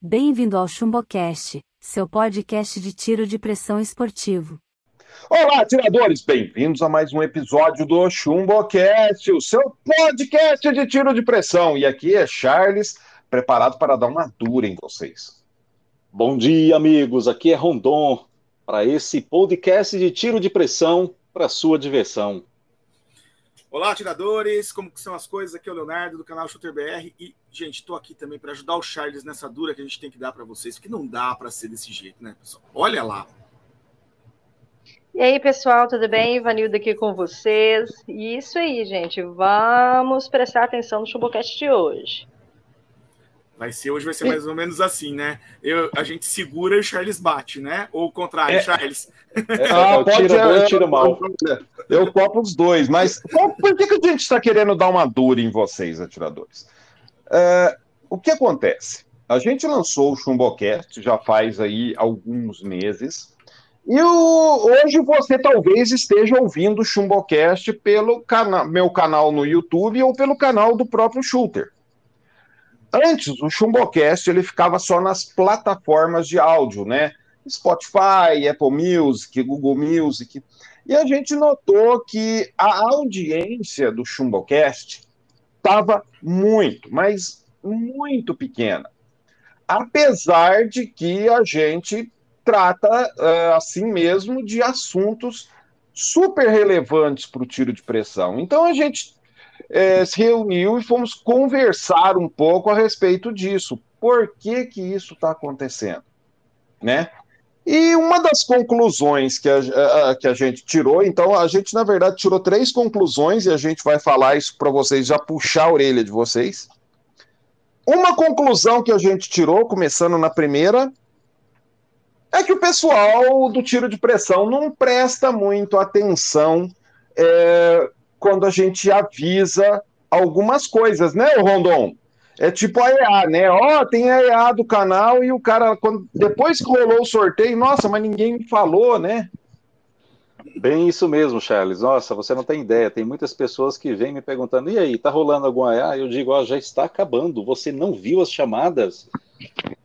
Bem-vindo ao ChumboCast, seu podcast de tiro de pressão esportivo. Olá, tiradores! Bem-vindos a mais um episódio do ChumboCast, o seu podcast de tiro de pressão. E aqui é Charles, preparado para dar uma dura em vocês. Bom dia, amigos. Aqui é Rondon, para esse podcast de tiro de pressão para sua diversão. Olá, tiradores! Como que são as coisas? Aqui é o Leonardo do canal Shooter BR e, gente, estou aqui também para ajudar o Charles nessa dura que a gente tem que dar para vocês, porque não dá para ser desse jeito, né, pessoal? Olha lá. E aí, pessoal, tudo bem? Ivanildo aqui com vocês. E isso aí, gente. Vamos prestar atenção no Chubocast de hoje. Vai ser, hoje vai ser mais ou menos assim, né? Eu, a gente segura e o Charles bate, né? Ou o contrário, é. Charles. É, ah, bom, tira mal. Eu copo os dois, mas por que, que a gente está querendo dar uma dura em vocês, atiradores? É, o que acontece? A gente lançou o Chumbocast já faz aí alguns meses. E o, hoje você talvez esteja ouvindo o Chumbocast pelo cana meu canal no YouTube ou pelo canal do próprio Shooter. Antes, o Chumbocast ele ficava só nas plataformas de áudio, né? Spotify, Apple Music, Google Music. E a gente notou que a audiência do Chumbocast estava muito, mas muito pequena. Apesar de que a gente trata uh, assim mesmo de assuntos super relevantes para o tiro de pressão. Então a gente é, se reuniu e fomos conversar um pouco a respeito disso. Por que que isso está acontecendo? Né? E uma das conclusões que a, a, que a gente tirou, então a gente na verdade tirou três conclusões e a gente vai falar isso para vocês já puxar a orelha de vocês. Uma conclusão que a gente tirou, começando na primeira, é que o pessoal do tiro de pressão não presta muito atenção é, quando a gente avisa algumas coisas, né, Rondon? É tipo a EA, né? Ó, oh, tem a EA do canal e o cara, quando, depois que rolou o sorteio, nossa, mas ninguém me falou, né? Bem isso mesmo, Charles. Nossa, você não tem ideia. Tem muitas pessoas que vêm me perguntando: e aí, tá rolando alguma EA? Eu digo: ó, oh, já está acabando. Você não viu as chamadas?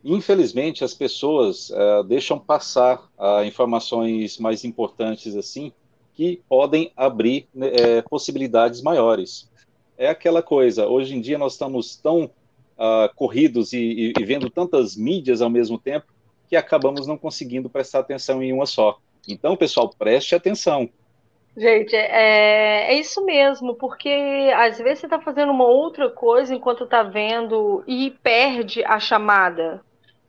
Infelizmente, as pessoas uh, deixam passar uh, informações mais importantes assim que podem abrir é, possibilidades maiores. É aquela coisa, hoje em dia nós estamos tão uh, corridos e, e, vendo tantas mídias ao mesmo tempo que acabamos não conseguindo prestar atenção em uma só. Então, pessoal, preste atenção. Gente, é, é isso mesmo, porque às vezes você está fazendo uma outra coisa enquanto está vendo e perde a chamada.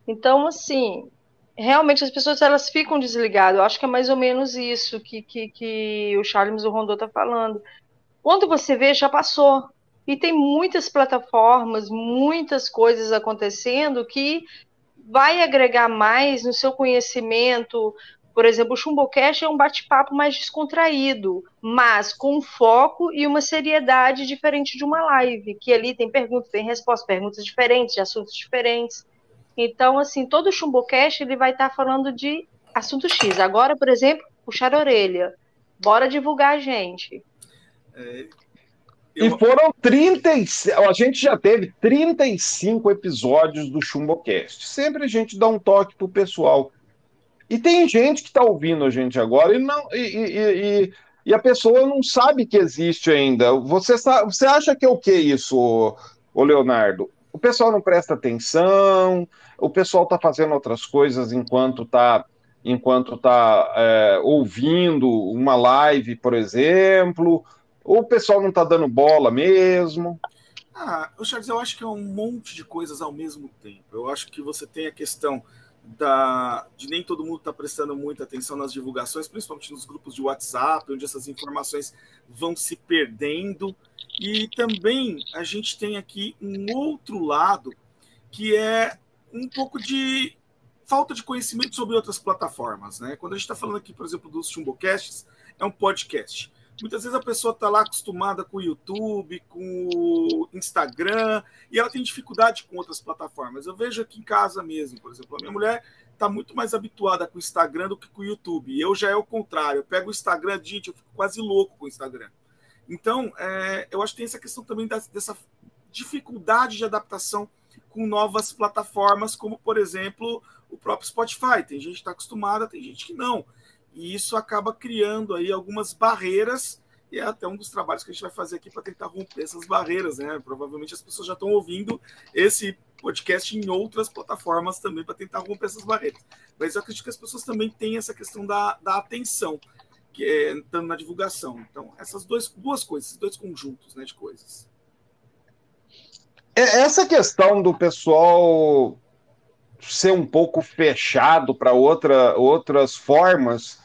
Então, assim, realmente as pessoas elas ficam desligadas. Eu acho que é mais ou menos isso que, que, que o Charles Rondô está falando. Quando você vê, já passou. E tem muitas plataformas, muitas coisas acontecendo que vai agregar mais no seu conhecimento. Por exemplo, o Chumbocast é um bate-papo mais descontraído, mas com foco e uma seriedade diferente de uma live, que ali tem perguntas, tem respostas, perguntas diferentes, de assuntos diferentes. Então, assim, todo o Chumbocast ele vai estar tá falando de assunto X. Agora, por exemplo, puxar a orelha. Bora divulgar a gente. É, eu... E foram 35. A gente já teve 35 episódios do Chumbocast. Sempre a gente dá um toque pro pessoal. E tem gente que está ouvindo a gente agora e não. E, e, e, e, a pessoa não sabe que existe ainda. Você, sabe, você acha que é o que isso, o Leonardo? O pessoal não presta atenção, o pessoal está fazendo outras coisas enquanto está enquanto tá, é, ouvindo uma live, por exemplo, ou o pessoal não está dando bola mesmo. Ah, Charles, eu acho que é um monte de coisas ao mesmo tempo. Eu acho que você tem a questão da, de nem todo mundo está prestando muita atenção nas divulgações, principalmente nos grupos de WhatsApp, onde essas informações vão se perdendo. E também a gente tem aqui um outro lado que é um pouco de falta de conhecimento sobre outras plataformas, né? Quando a gente está falando aqui, por exemplo, dos Chumbocasts, é um podcast. Muitas vezes a pessoa está lá acostumada com o YouTube, com o Instagram, e ela tem dificuldade com outras plataformas. Eu vejo aqui em casa mesmo, por exemplo, a minha mulher está muito mais habituada com o Instagram do que com o YouTube. Eu já é o contrário. Eu pego o Instagram, gente, eu fico quase louco com o Instagram. Então, é, eu acho que tem essa questão também dessa dificuldade de adaptação com novas plataformas, como, por exemplo, o próprio Spotify. Tem gente que está acostumada, tem gente que não. E isso acaba criando aí algumas barreiras, e é até um dos trabalhos que a gente vai fazer aqui para tentar romper essas barreiras, né? Provavelmente as pessoas já estão ouvindo esse podcast em outras plataformas também para tentar romper essas barreiras. Mas eu acredito que as pessoas também têm essa questão da, da atenção, que é entrando na divulgação. Então, essas dois, duas coisas, dois conjuntos né, de coisas. É, essa questão do pessoal ser um pouco fechado para outra, outras formas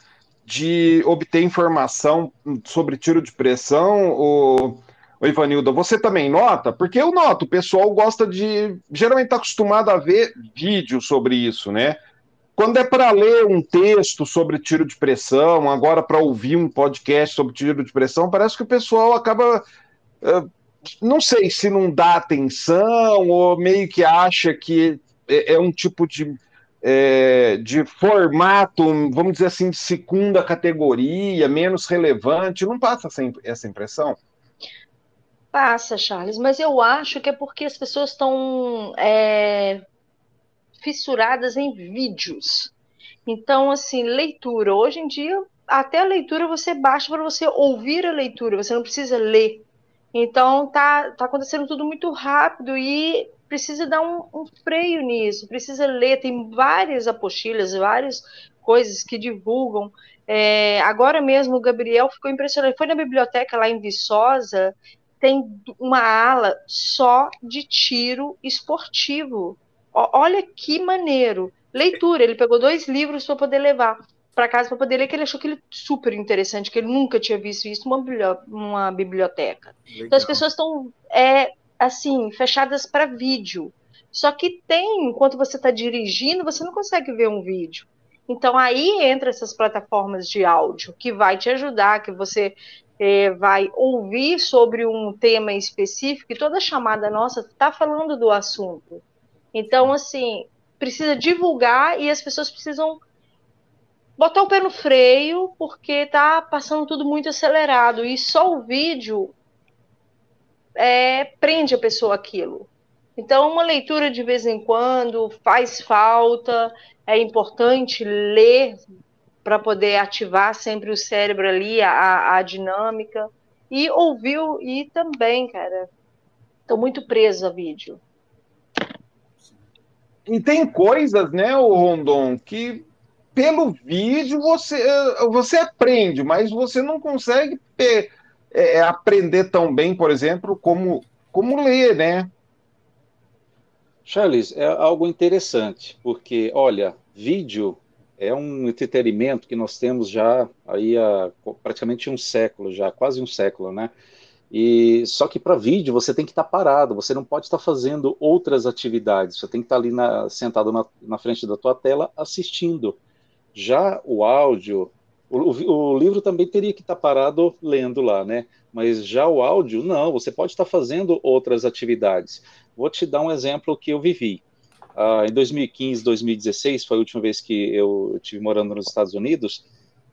de obter informação sobre tiro de pressão, o, o você também nota? Porque eu noto, o pessoal gosta de. Geralmente está acostumado a ver vídeo sobre isso, né? Quando é para ler um texto sobre tiro de pressão, agora para ouvir um podcast sobre tiro de pressão, parece que o pessoal acaba. Não sei se não dá atenção ou meio que acha que é, é um tipo de, é, de formato, vamos dizer assim, de segunda categoria, menos relevante. Não passa essa impressão? Passa, Charles, mas eu acho que é porque as pessoas estão é, fissuradas em vídeos. Então, assim, leitura. Hoje em dia, até a leitura você baixa para você ouvir a leitura, você não precisa ler. Então tá, tá acontecendo tudo muito rápido e precisa dar um, um freio nisso, precisa ler. Tem várias apostilas, várias coisas que divulgam. É, agora mesmo o Gabriel ficou impressionado. Foi na biblioteca lá em Viçosa, tem uma ala só de tiro esportivo. O, olha que maneiro. Leitura, ele pegou dois livros para poder levar para casa para poder ler, que ele achou aquilo super interessante, que ele nunca tinha visto isso numa, uma biblioteca. Legal. Então as pessoas estão, é, assim, fechadas para vídeo. Só que tem, enquanto você está dirigindo, você não consegue ver um vídeo. Então aí entra essas plataformas de áudio que vai te ajudar, que você é, vai ouvir sobre um tema específico e toda chamada nossa está falando do assunto. Então, assim, precisa divulgar e as pessoas precisam botar o pé no freio, porque tá passando tudo muito acelerado. E só o vídeo é, prende a pessoa aquilo. Então, uma leitura de vez em quando faz falta, é importante ler para poder ativar sempre o cérebro ali, a, a dinâmica. E ouvir, e também, cara, estou muito preso a vídeo. E tem coisas, né, o Rondon, que pelo vídeo você, você aprende, mas você não consegue é, é, aprender tão bem, por exemplo, como, como ler, né? Charles, é algo interessante, porque, olha, vídeo é um entretenimento que nós temos já aí há praticamente um século, já quase um século, né? E só que para vídeo você tem que estar tá parado, você não pode estar tá fazendo outras atividades, você tem que estar tá ali na, sentado na, na frente da tua tela assistindo. Já o áudio, o, o, livro também teria que estar tá parado lendo lá, né? Mas já o áudio, não, você pode estar tá fazendo outras atividades. Vou te dar um exemplo que eu vivi. Uh, em 2015, 2016, foi a última vez que eu estive morando nos Estados Unidos.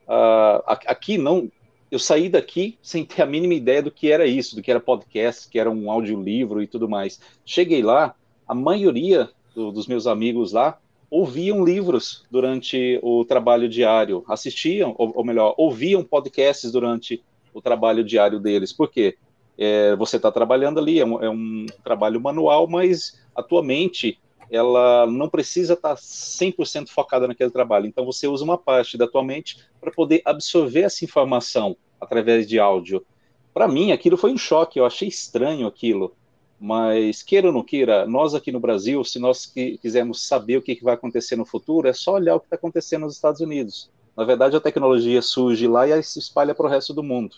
Uh, aqui não, eu saí daqui sem ter a mínima ideia do que era isso, do que era podcast, que era um audiolivro e tudo mais. Cheguei lá, a maioria do, dos meus amigos lá ouviam livros durante o trabalho diário, assistiam, ou, ou melhor, ouviam podcasts durante o trabalho diário deles. Por quê? É, você está trabalhando ali, é um, é um, trabalho manual, mas a tua mente ela não precisa estar tá 100% focada naquele trabalho. Então você usa uma parte da tua mente para poder absorver essa informação através de áudio. Para mim, aquilo foi um choque, eu achei estranho aquilo. Mas, queira ou não queira, nós aqui no Brasil, se nós quisermos saber o que vai acontecer no futuro, é só olhar o que está acontecendo nos Estados Unidos. Na verdade, a tecnologia surge lá e se espalha para o resto do mundo.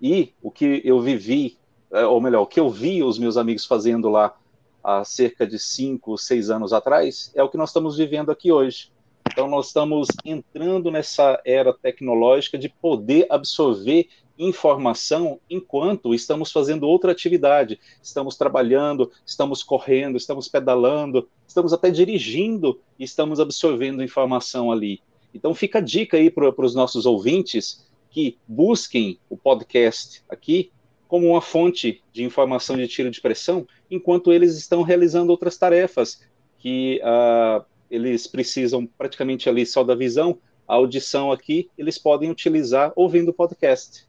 E o que eu vivi, é, ou melhor, o que eu vi os meus amigos fazendo lá há cerca de cinco, seis anos atrás, é o que nós estamos vivendo aqui hoje. Então, nós estamos entrando nessa era tecnológica de poder absorver informação enquanto estamos fazendo outra atividade. Estamos trabalhando, estamos correndo, estamos pedalando, estamos até dirigindo e estamos absorvendo informação ali. Então fica a dica aí para os nossos ouvintes que busquem o podcast aqui como uma fonte de informação de tiro de pressão, enquanto eles estão realizando outras tarefas que uh, eles precisam praticamente ali só da visão, a audição aqui, eles podem utilizar ouvindo o podcast.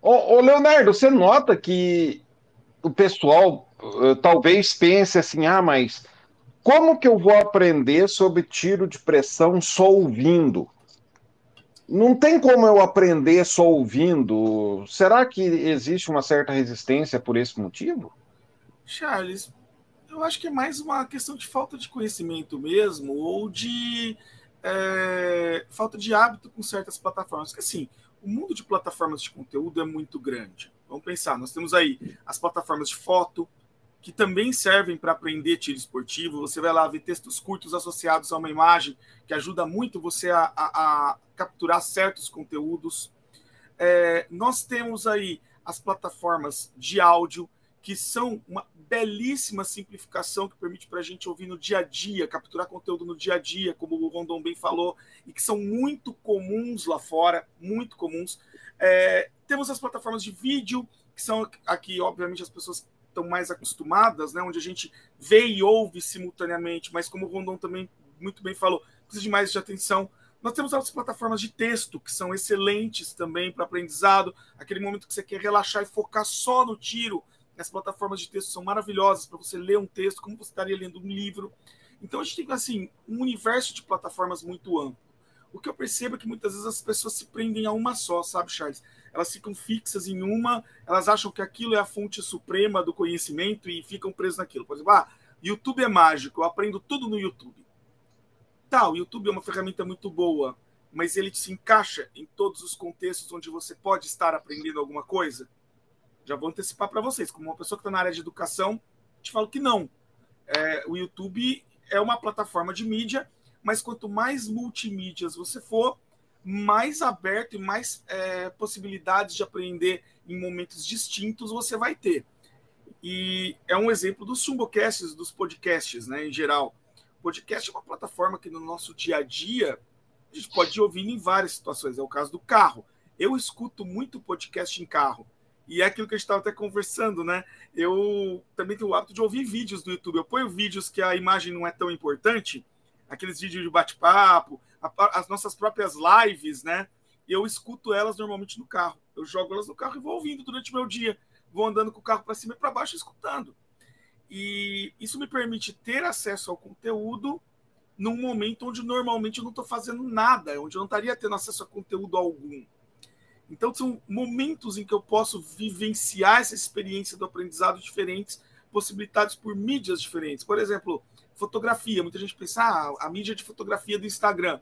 Ô, ô Leonardo, você nota que o pessoal uh, talvez pense assim, ah, mas como que eu vou aprender sobre tiro de pressão só ouvindo? Não tem como eu aprender só ouvindo. Será que existe uma certa resistência por esse motivo? Charles, eu acho que é mais uma questão de falta de conhecimento mesmo, ou de é, falta de hábito com certas plataformas. Porque assim, o mundo de plataformas de conteúdo é muito grande. Vamos pensar, nós temos aí as plataformas de foto, que também servem para aprender tiro esportivo. Você vai lá ver textos curtos associados a uma imagem, que ajuda muito você a, a, a capturar certos conteúdos. É, nós temos aí as plataformas de áudio, que são uma belíssima simplificação que permite para a gente ouvir no dia a dia, capturar conteúdo no dia a dia, como o Rondon bem falou, e que são muito comuns lá fora, muito comuns. É, temos as plataformas de vídeo, que são aqui, obviamente, as pessoas estão mais acostumadas, né, onde a gente vê e ouve simultaneamente, mas como o Rondon também muito bem falou, precisa de mais de atenção. Nós temos as plataformas de texto, que são excelentes também para aprendizado, aquele momento que você quer relaxar e focar só no tiro. As plataformas de texto são maravilhosas para você ler um texto, como você estaria lendo um livro. Então a gente tem assim um universo de plataformas muito amplo. O que eu percebo é que muitas vezes as pessoas se prendem a uma só, sabe, Charles? elas ficam fixas em uma, elas acham que aquilo é a fonte suprema do conhecimento e ficam presas naquilo. Por exemplo, ah, YouTube é mágico, eu aprendo tudo no YouTube. Tá, o YouTube é uma ferramenta muito boa, mas ele se encaixa em todos os contextos onde você pode estar aprendendo alguma coisa? Já vou antecipar para vocês, como uma pessoa que está na área de educação, te falo que não. É, o YouTube é uma plataforma de mídia, mas quanto mais multimídias você for, mais aberto e mais é, possibilidades de aprender em momentos distintos você vai ter. E é um exemplo dos chumbocasts, dos podcasts, né, em geral. Podcast é uma plataforma que no nosso dia a dia a gente pode ouvir em várias situações. É o caso do carro. Eu escuto muito podcast em carro. E é aquilo que a gente estava até conversando, né? Eu também tenho o hábito de ouvir vídeos do YouTube. Eu ponho vídeos que a imagem não é tão importante, aqueles vídeos de bate-papo, as nossas próprias lives, né? Eu escuto elas normalmente no carro. Eu jogo elas no carro e vou ouvindo durante o meu dia. Vou andando com o carro para cima e para baixo escutando. E isso me permite ter acesso ao conteúdo num momento onde normalmente eu não estou fazendo nada, onde eu não estaria tendo acesso a conteúdo algum. Então, são momentos em que eu posso vivenciar essa experiência do aprendizado diferentes, possibilitados por mídias diferentes. Por exemplo, fotografia. Muita gente pensa, ah, a mídia de fotografia do Instagram.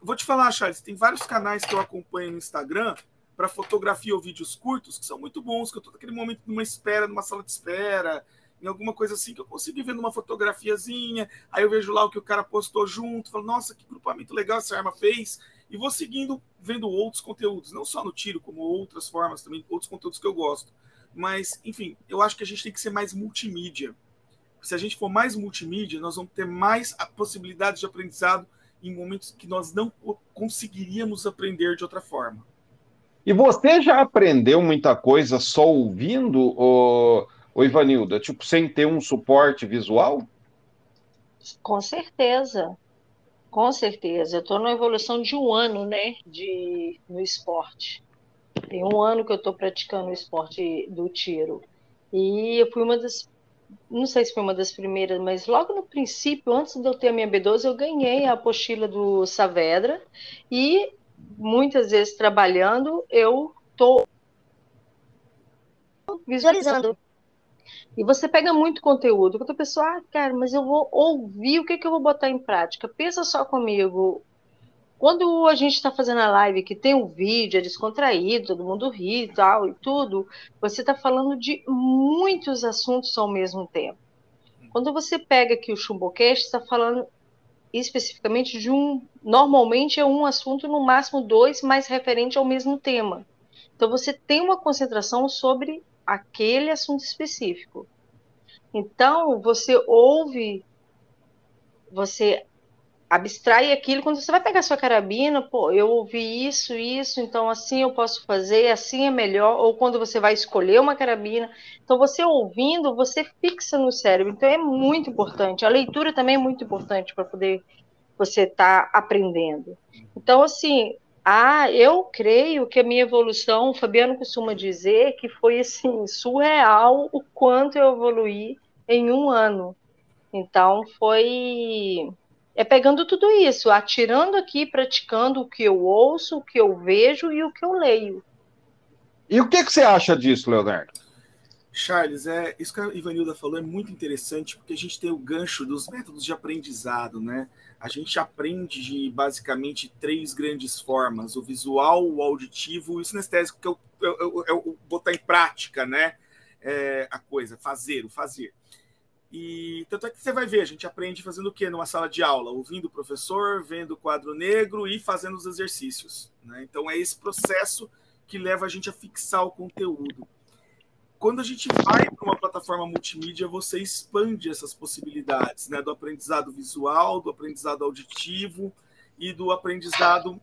Vou te falar, Charles, tem vários canais que eu acompanho no Instagram para fotografia ou vídeos curtos que são muito bons, que eu estou naquele momento numa espera, numa sala de espera, em alguma coisa assim, que eu consigo ir vendo uma fotografiazinha, aí eu vejo lá o que o cara postou junto, falo, nossa, que grupamento legal essa arma fez, e vou seguindo, vendo outros conteúdos, não só no tiro, como outras formas também, outros conteúdos que eu gosto. Mas, enfim, eu acho que a gente tem que ser mais multimídia. Se a gente for mais multimídia, nós vamos ter mais possibilidades de aprendizado em momentos que nós não conseguiríamos aprender de outra forma. E você já aprendeu muita coisa só ouvindo, ô, ô Ivanilda? Tipo, sem ter um suporte visual? Com certeza. Com certeza. Eu estou numa evolução de um ano, né, de, no esporte. Tem um ano que eu estou praticando o esporte do tiro. E eu fui uma das não sei se foi uma das primeiras, mas logo no princípio, antes de eu ter a minha B12, eu ganhei a apostila do Saavedra e muitas vezes trabalhando, eu tô visualizando. E você pega muito conteúdo, quando a pessoa, ah, cara, mas eu vou ouvir, o que, que eu vou botar em prática? Pensa só comigo, quando a gente está fazendo a live que tem um vídeo, é descontraído, todo mundo ri e tal e tudo, você está falando de muitos assuntos ao mesmo tempo. Quando você pega aqui o Chumbocast, está falando especificamente de um. Normalmente é um assunto, no máximo dois, mais referente ao mesmo tema. Então você tem uma concentração sobre aquele assunto específico. Então você ouve, você abstrai aquilo. Quando você vai pegar sua carabina, pô, eu ouvi isso, isso, então assim eu posso fazer, assim é melhor. Ou quando você vai escolher uma carabina. Então, você ouvindo, você fixa no cérebro. Então, é muito importante. A leitura também é muito importante para poder você estar tá aprendendo. Então, assim, ah, eu creio que a minha evolução, o Fabiano costuma dizer que foi assim surreal o quanto eu evoluí em um ano. Então foi é pegando tudo isso, atirando aqui, praticando o que eu ouço, o que eu vejo e o que eu leio. E o que, que você acha disso, Leonardo? Charles, é, isso que a Ivanilda falou é muito interessante, porque a gente tem o gancho dos métodos de aprendizado, né? A gente aprende de basicamente três grandes formas: o visual, o auditivo e o sinestésico, que é é, é o botar em prática, né? É, a coisa, fazer, o fazer. E tanto é que você vai ver, a gente aprende fazendo o quê numa sala de aula? Ouvindo o professor, vendo o quadro negro e fazendo os exercícios. Né? Então é esse processo que leva a gente a fixar o conteúdo. Quando a gente vai para uma plataforma multimídia, você expande essas possibilidades né? do aprendizado visual, do aprendizado auditivo e do aprendizado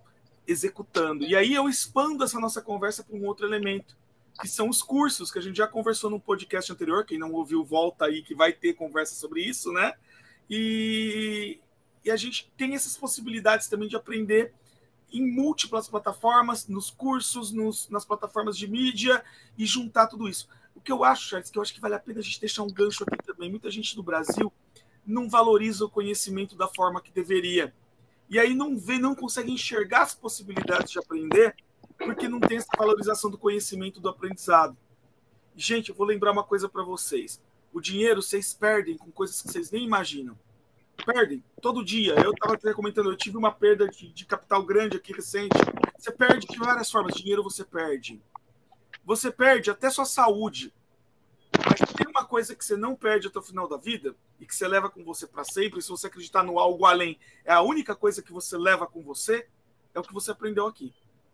executando. E aí eu expando essa nossa conversa para um outro elemento, que são os cursos, que a gente já conversou no podcast anterior. Quem não ouviu, volta aí que vai ter conversa sobre isso, né? E, e a gente tem essas possibilidades também de aprender em múltiplas plataformas, nos cursos, nos, nas plataformas de mídia e juntar tudo isso. O que eu acho, Charles, que eu acho que vale a pena a gente deixar um gancho aqui também. Muita gente no Brasil não valoriza o conhecimento da forma que deveria. E aí não vê, não consegue enxergar as possibilidades de aprender porque não tem essa valorização do conhecimento do aprendizado. Gente, eu vou lembrar uma coisa para vocês. O dinheiro vocês perdem com coisas que vocês nem imaginam. Perdem todo dia. Eu estava comentando, eu tive uma perda de, de, capital grande aqui recente. Você perde de várias formas. Dinheiro você perde. Você perde até sua saúde. Mas tem uma coisa que você não perde até o final da vida e que você leva com você para sempre. Se você acreditar no algo além, é a única coisa que você leva com você. É o que você aprendeu aqui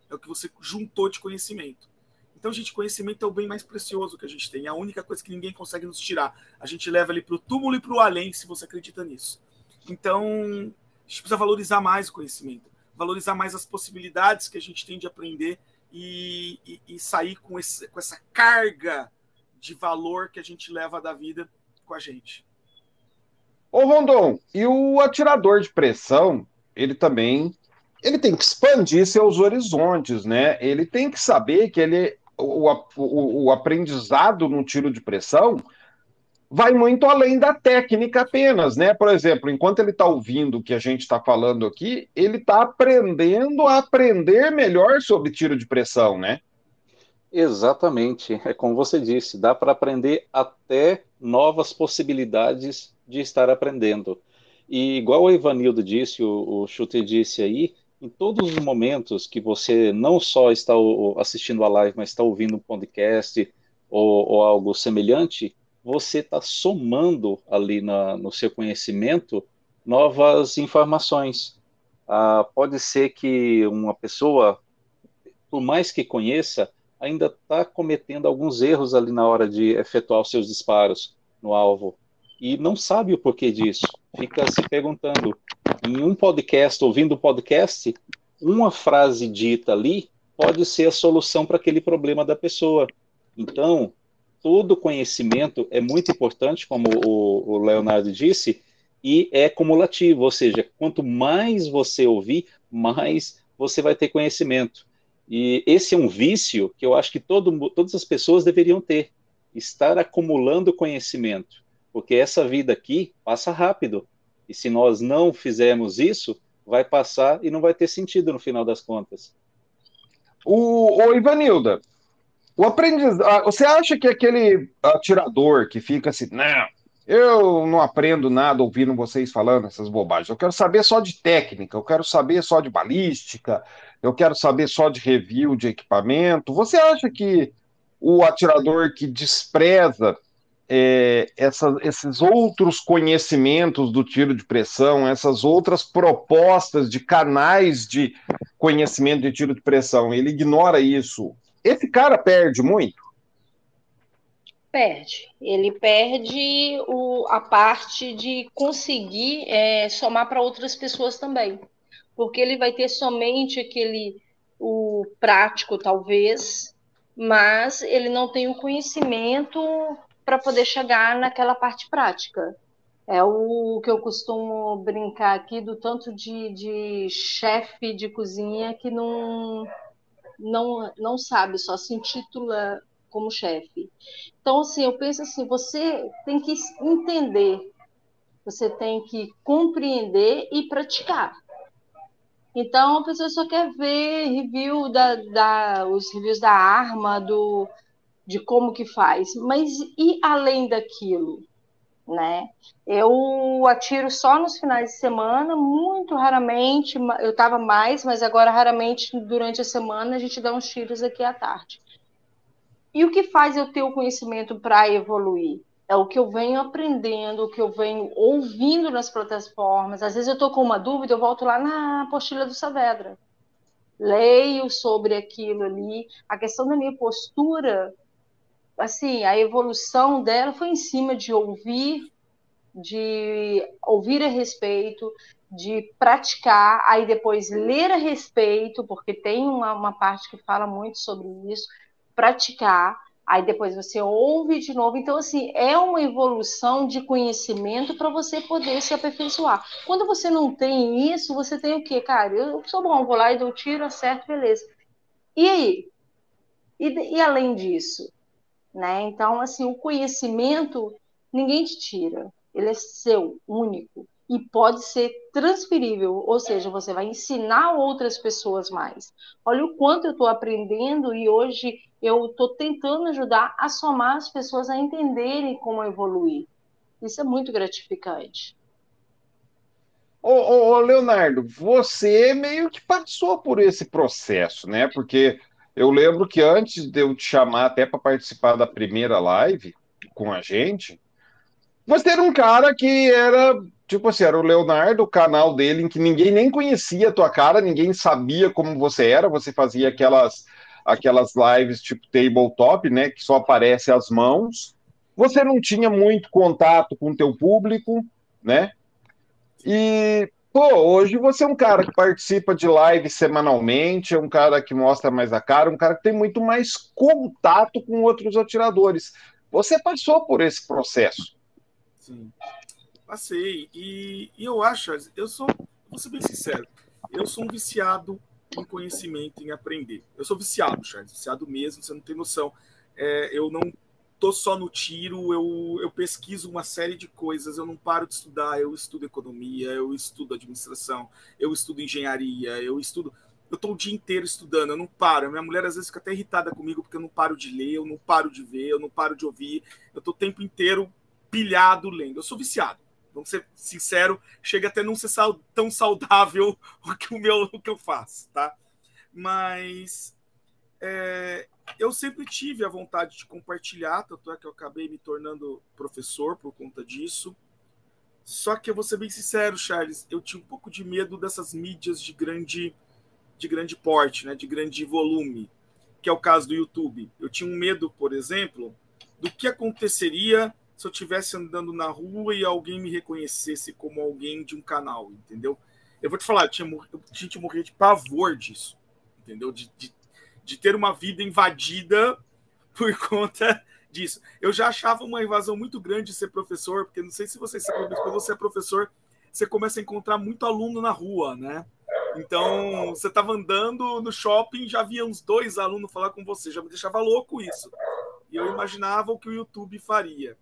é o que você juntou de conhecimento. Então, gente, conhecimento é o bem mais precioso que a gente tem. É a única coisa que ninguém consegue nos tirar. A gente leva ele para o túmulo e para o além, se você acredita nisso. Então, a gente precisa valorizar mais o conhecimento, valorizar mais as possibilidades que a gente tem de aprender e, e, e sair com, esse, com essa carga de valor que a gente leva da vida com a gente. Ô, Rondon, e o atirador de pressão, ele também ele tem que expandir seus horizontes, né? Ele tem que saber que ele, o, o, o aprendizado no tiro de pressão vai muito além da técnica apenas, né? Por exemplo, enquanto ele está ouvindo o que a gente está falando aqui, ele está aprendendo a aprender melhor sobre tiro de pressão, né? Exatamente, é como você disse, dá para aprender até novas possibilidades de estar aprendendo. E igual o Ivanildo disse, o, o Chute disse aí, em todos os momentos que você não só está assistindo a live, mas está ouvindo um podcast ou, ou algo semelhante, você está somando ali na, no seu conhecimento novas informações. Ah, pode ser que uma pessoa, por mais que conheça, ainda está cometendo alguns erros ali na hora de efetuar os seus disparos no alvo e não sabe o porquê disso. Fica se perguntando em um podcast, ouvindo o podcast, uma frase dita ali pode ser a solução para aquele problema da pessoa. Então, todo conhecimento é muito importante, como o, o Leonardo disse, e é cumulativo, ou seja, quanto mais você ouvir, mais você vai ter conhecimento. E esse é um vício que eu acho que todo, todas as pessoas deveriam ter, estar acumulando conhecimento, porque essa vida aqui passa rápido. E se nós não fizermos isso, vai passar e não vai ter sentido no final das contas. O, o Ivanilda, o aprendiz, ah, você acha que aquele atirador que fica assim, não, eu não aprendo nada ouvindo vocês falando essas bobagens. Eu quero saber só de técnica, eu quero saber só de balística, eu quero saber só de review de equipamento. Você acha que o atirador que despreza é, essa, esses outros conhecimentos do tiro de pressão, essas outras propostas de canais de conhecimento de tiro de pressão, ele ignora isso. Esse cara perde muito? Perde. Ele perde o, a parte de conseguir é, somar para outras pessoas também. Porque ele vai ter somente aquele o prático, talvez, mas ele não tem o conhecimento para poder chegar naquela parte prática. É o que eu costumo brincar aqui do tanto de, de chefe de cozinha que não, não, não sabe, só se intitula como chefe. Então, assim, eu penso assim, você tem que entender, você tem que compreender e praticar. Então, a pessoa só quer ver review da, da os reviews da arma, do, de como que faz, mas e além daquilo? Né? Eu atiro só nos finais de semana, muito raramente, eu estava mais, mas agora raramente durante a semana a gente dá uns tiros aqui à tarde. E o que faz eu ter o conhecimento para evoluir? É o que eu venho aprendendo, o que eu venho ouvindo nas plataformas. Às vezes eu estou com uma dúvida, eu volto lá na apostila do Saavedra. Leio sobre aquilo ali. A questão da minha postura, assim, a evolução dela foi em cima de ouvir, de ouvir a respeito, de praticar, aí depois ler a respeito, porque tem uma, uma parte que fala muito sobre isso, praticar, aí depois você ouve de novo. Então, assim, é uma evolução de conhecimento para você poder se aperfeiçoar. Quando você não tem isso, você tem o quê? Cara, eu sou bom, vou lá e dou tiro, acerto, beleza. E aí? E, e além disso? Né? Então, assim, o conhecimento ninguém te tira. Ele é seu, único e pode ser transferível, ou seja, você vai ensinar outras pessoas mais. Olha o quanto eu estou aprendendo e hoje eu estou tentando ajudar a somar as pessoas a entenderem como evoluir. Isso é muito gratificante. Ô, ô, ô, Leonardo, você meio que passou por esse processo, né? Porque eu lembro que antes de eu te chamar até para participar da primeira live com a gente, você era um cara que era tipo assim, era o Leonardo, o canal dele, em que ninguém nem conhecia a tua cara, ninguém sabia como você era, você fazia aquelas aquelas lives tipo tabletop, né, que só aparece as mãos. Você não tinha muito contato com o teu público, né? E pô, hoje você é um cara que participa de live semanalmente, é um cara que mostra mais a cara, um cara que tem muito mais contato com outros atiradores. Você passou por esse processo. Sim. Passei. E, e eu acho, eu sou, vou ser bem sincero, eu sou um viciado em conhecimento, em aprender. Eu sou viciado, Charles, viciado mesmo, você não tem noção. É, eu não tô só no tiro, eu, eu pesquiso uma série de coisas, eu não paro de estudar, eu estudo economia, eu estudo administração, eu estudo engenharia, eu estudo. Eu tô o dia inteiro estudando, eu não paro. Minha mulher às vezes fica até irritada comigo porque eu não paro de ler, eu não paro de ver, eu não paro de ouvir. Eu tô o tempo inteiro pilhado lendo. Eu sou viciado vamos ser sincero, chega até não ser tão saudável o que o meu o que eu faço, tá? Mas é, eu sempre tive a vontade de compartilhar, tanto é que eu acabei me tornando professor por conta disso. Só que eu vou ser bem sincero, Charles, eu tinha um pouco de medo dessas mídias de grande de grande porte, né, de grande volume, que é o caso do YouTube. Eu tinha um medo, por exemplo, do que aconteceria se eu estivesse andando na rua e alguém me reconhecesse como alguém de um canal, entendeu? Eu vou te falar, eu tinha, eu tinha morrer de pavor disso, entendeu? De, de, de ter uma vida invadida por conta disso. Eu já achava uma invasão muito grande de ser professor, porque não sei se vocês sabem, mas quando você é professor, você começa a encontrar muito aluno na rua, né? Então, você estava andando no shopping, já havia uns dois alunos falar com você, já me deixava louco isso. E eu imaginava o que o YouTube faria.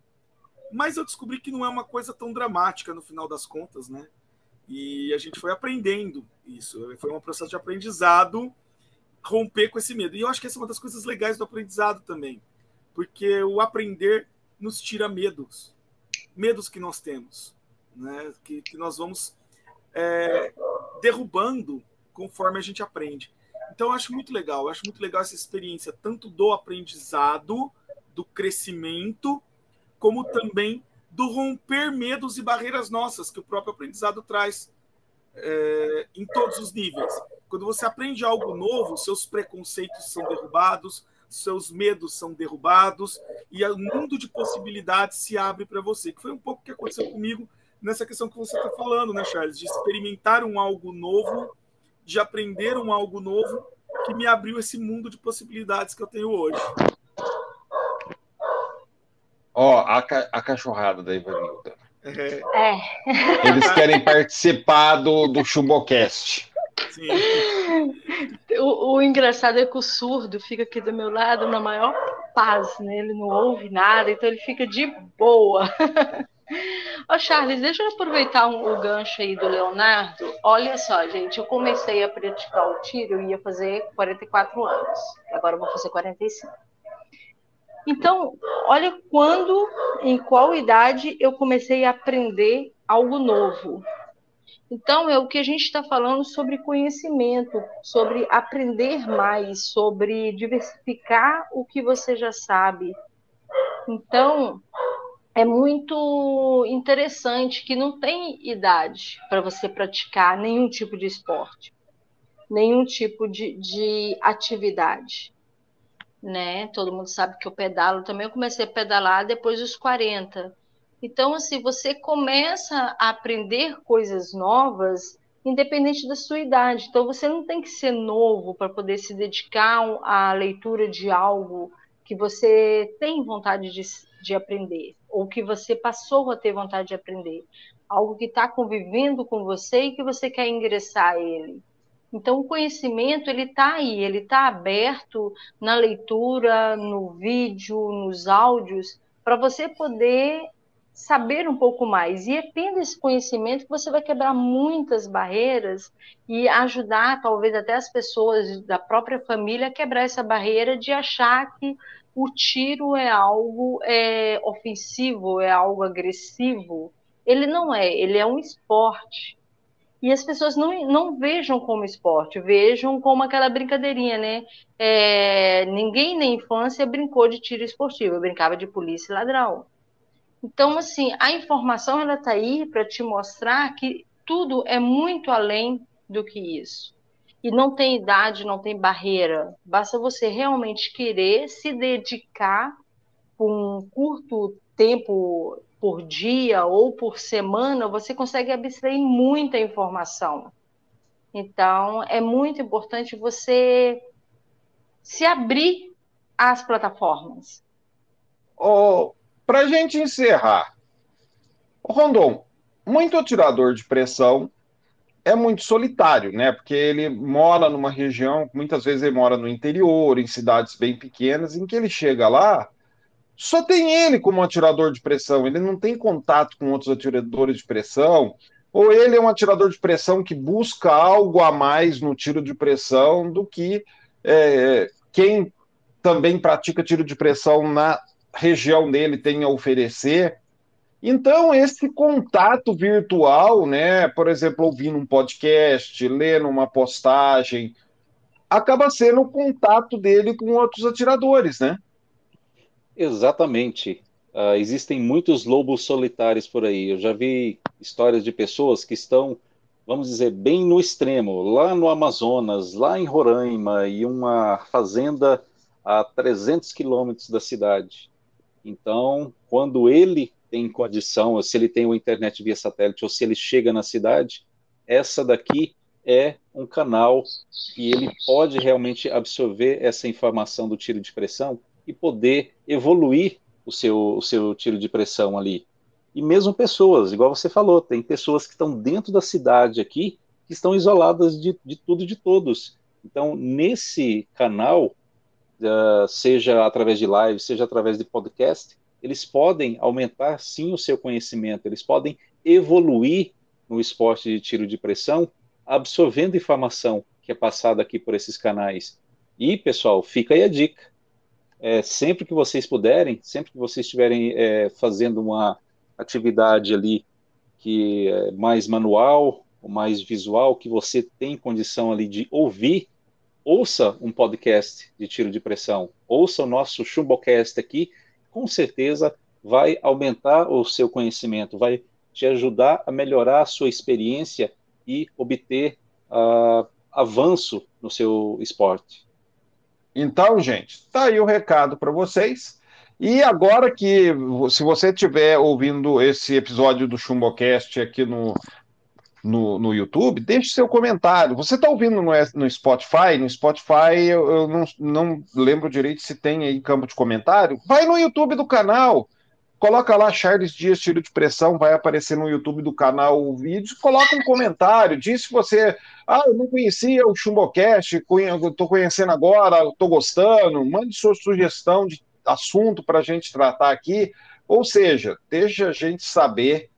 Mas eu descobri que não é uma coisa tão dramática no final das contas, né? E a gente foi aprendendo isso. Foi um processo de aprendizado romper com esse medo. E eu acho que essa é uma das coisas legais do aprendizado também. Porque o aprender nos tira medos. Medos que nós temos. Né? Que, que nós vamos é, derrubando conforme a gente aprende. Então eu acho muito legal. Eu acho muito legal essa experiência, tanto do aprendizado, do crescimento, como também do romper medos e barreiras nossas que o próprio aprendizado traz é, em todos os níveis. Quando você aprende algo novo, seus preconceitos são derrubados, seus medos são derrubados e o mundo de possibilidades se abre para você. Que foi um pouco o que aconteceu comigo nessa questão que você está falando, né, Charles? De experimentar um algo novo, de aprender um algo novo que me abriu esse mundo de possibilidades que eu tenho hoje. Ó, oh, a, ca a cachorrada da Ivanilda. É. Eles querem participar do, do Chubocast. O, o, engraçado é que o surdo fica aqui do meu lado na maior paz, né? Ele não ouve nada, então ele fica de boa. Ó, Charles, deixa eu aproveitar um, o gancho aí do Leonardo. Olha só, gente, eu comecei a praticar o tiro, eu ia fazer 44 anos, agora eu vou fazer 45. Então, olha quando, em qual idade eu comecei a aprender algo novo. Então, é o que a gente está falando sobre conhecimento, sobre aprender mais, sobre diversificar o que você já sabe. Então, é muito interessante que não tem idade para você praticar nenhum tipo de esporte, nenhum tipo de, de atividade né? Todo mundo sabe que eu pedalo também. Eu comecei a pedalar depois dos 40. Então, assim, você começa a aprender coisas novas independente da sua idade. Então, você não tem que ser novo para poder se dedicar à leitura de algo que você tem vontade de, de aprender, ou que você passou a ter vontade de aprender. Algo que está convivendo com você e que você quer ingressar a ele. Então, o conhecimento ele está aí, ele está aberto na leitura, no vídeo, nos áudios, para você poder saber um pouco mais. E é tendo esse conhecimento que você vai quebrar muitas barreiras e ajudar, talvez, até as pessoas da própria família a quebrar essa barreira de achar que o tiro é algo é, ofensivo, é algo agressivo. Ele não é, ele é um esporte e as pessoas não, não vejam como esporte, vejam como aquela brincadeirinha, né? É, ninguém na infância brincou de tiro esportivo, eu brincava de polícia e ladrão. Então, assim, a informação ela está aí para te mostrar que tudo é muito além do que isso. E não tem idade, não tem barreira. Basta você realmente querer se dedicar por um curto tempo por dia ou por semana, você consegue abstrair muita informação. Então, é muito importante você se abrir às plataformas. Oh, Para a gente encerrar, Rondon, muito atirador de pressão é muito solitário, né? Porque ele mora numa região, muitas vezes ele mora no interior, em cidades bem pequenas, em que ele chega lá, só tem ele como atirador de pressão, ele não tem contato com outros atiradores de pressão, ou ele é um atirador de pressão que busca algo a mais no tiro de pressão do que é, quem também pratica tiro de pressão na região dele tem a oferecer. Então, esse contato virtual, né, por exemplo, ouvindo um podcast, lendo uma postagem, acaba sendo o contato dele com outros atiradores, né? Exatamente. Uh, existem muitos lobos solitários por aí. Eu já vi histórias de pessoas que estão, vamos dizer, bem no extremo, lá no Amazonas, lá em Roraima, e uma fazenda a 300 quilômetros da cidade. Então, quando ele tem condição, se ele tem uma internet via satélite, ou se ele chega na cidade, essa daqui é um canal que ele pode realmente absorver essa informação do tiro de pressão e poder evoluir o seu, o seu tiro de pressão ali. E mesmo pessoas, igual você falou, tem pessoas que estão dentro da cidade aqui que estão isoladas de, de tudo e de todos. Então, nesse canal, uh, seja através de live, seja através de podcast, eles podem aumentar sim o seu conhecimento, eles podem evoluir no esporte de tiro de pressão, absorvendo informação que é passada aqui por esses canais. E, pessoal, fica aí a dica é, sempre que vocês puderem, sempre que vocês estiverem é, fazendo uma atividade ali que é mais manual, mais visual, que você tem condição ali de ouvir, ouça um podcast de tiro de pressão, ouça o nosso Chumbocast aqui, com certeza vai aumentar o seu conhecimento, vai te ajudar a melhorar a sua experiência e obter uh, avanço no seu esporte. Então, gente, tá aí o recado para vocês. E agora que, se você estiver ouvindo esse episódio do Chumbocast aqui no, no, no YouTube, deixe seu comentário. Você está ouvindo no, no, Spotify? No Spotify eu, eu não, não, lembro direito se tem aí campo de comentário. Vai no YouTube do canal, coloca lá Charles Dias Tiro de Pressão, vai aparecer no YouTube do canal o vídeo, coloca um comentário, diz se você, ah, eu não conhecia o Chumbocast, estou conhecendo agora, estou gostando, mande sua sugestão de assunto para a gente tratar aqui, ou seja, deixa a gente saber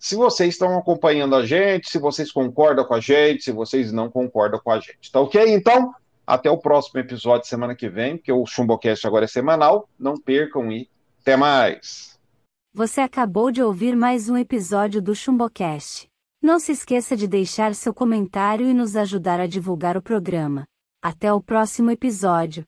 se vocês estão acompanhando a gente, se vocês concordam com a gente, se vocês não concordam com a gente. Tá ok? Então, até o próximo episódio semana que vem, porque o Chumbocast agora é semanal. Não percam e até mais. Você acabou de ouvir mais um episódio do Chumbocast. Não se esqueça de deixar seu comentário e nos ajudar a divulgar o programa. Até o próximo episódio.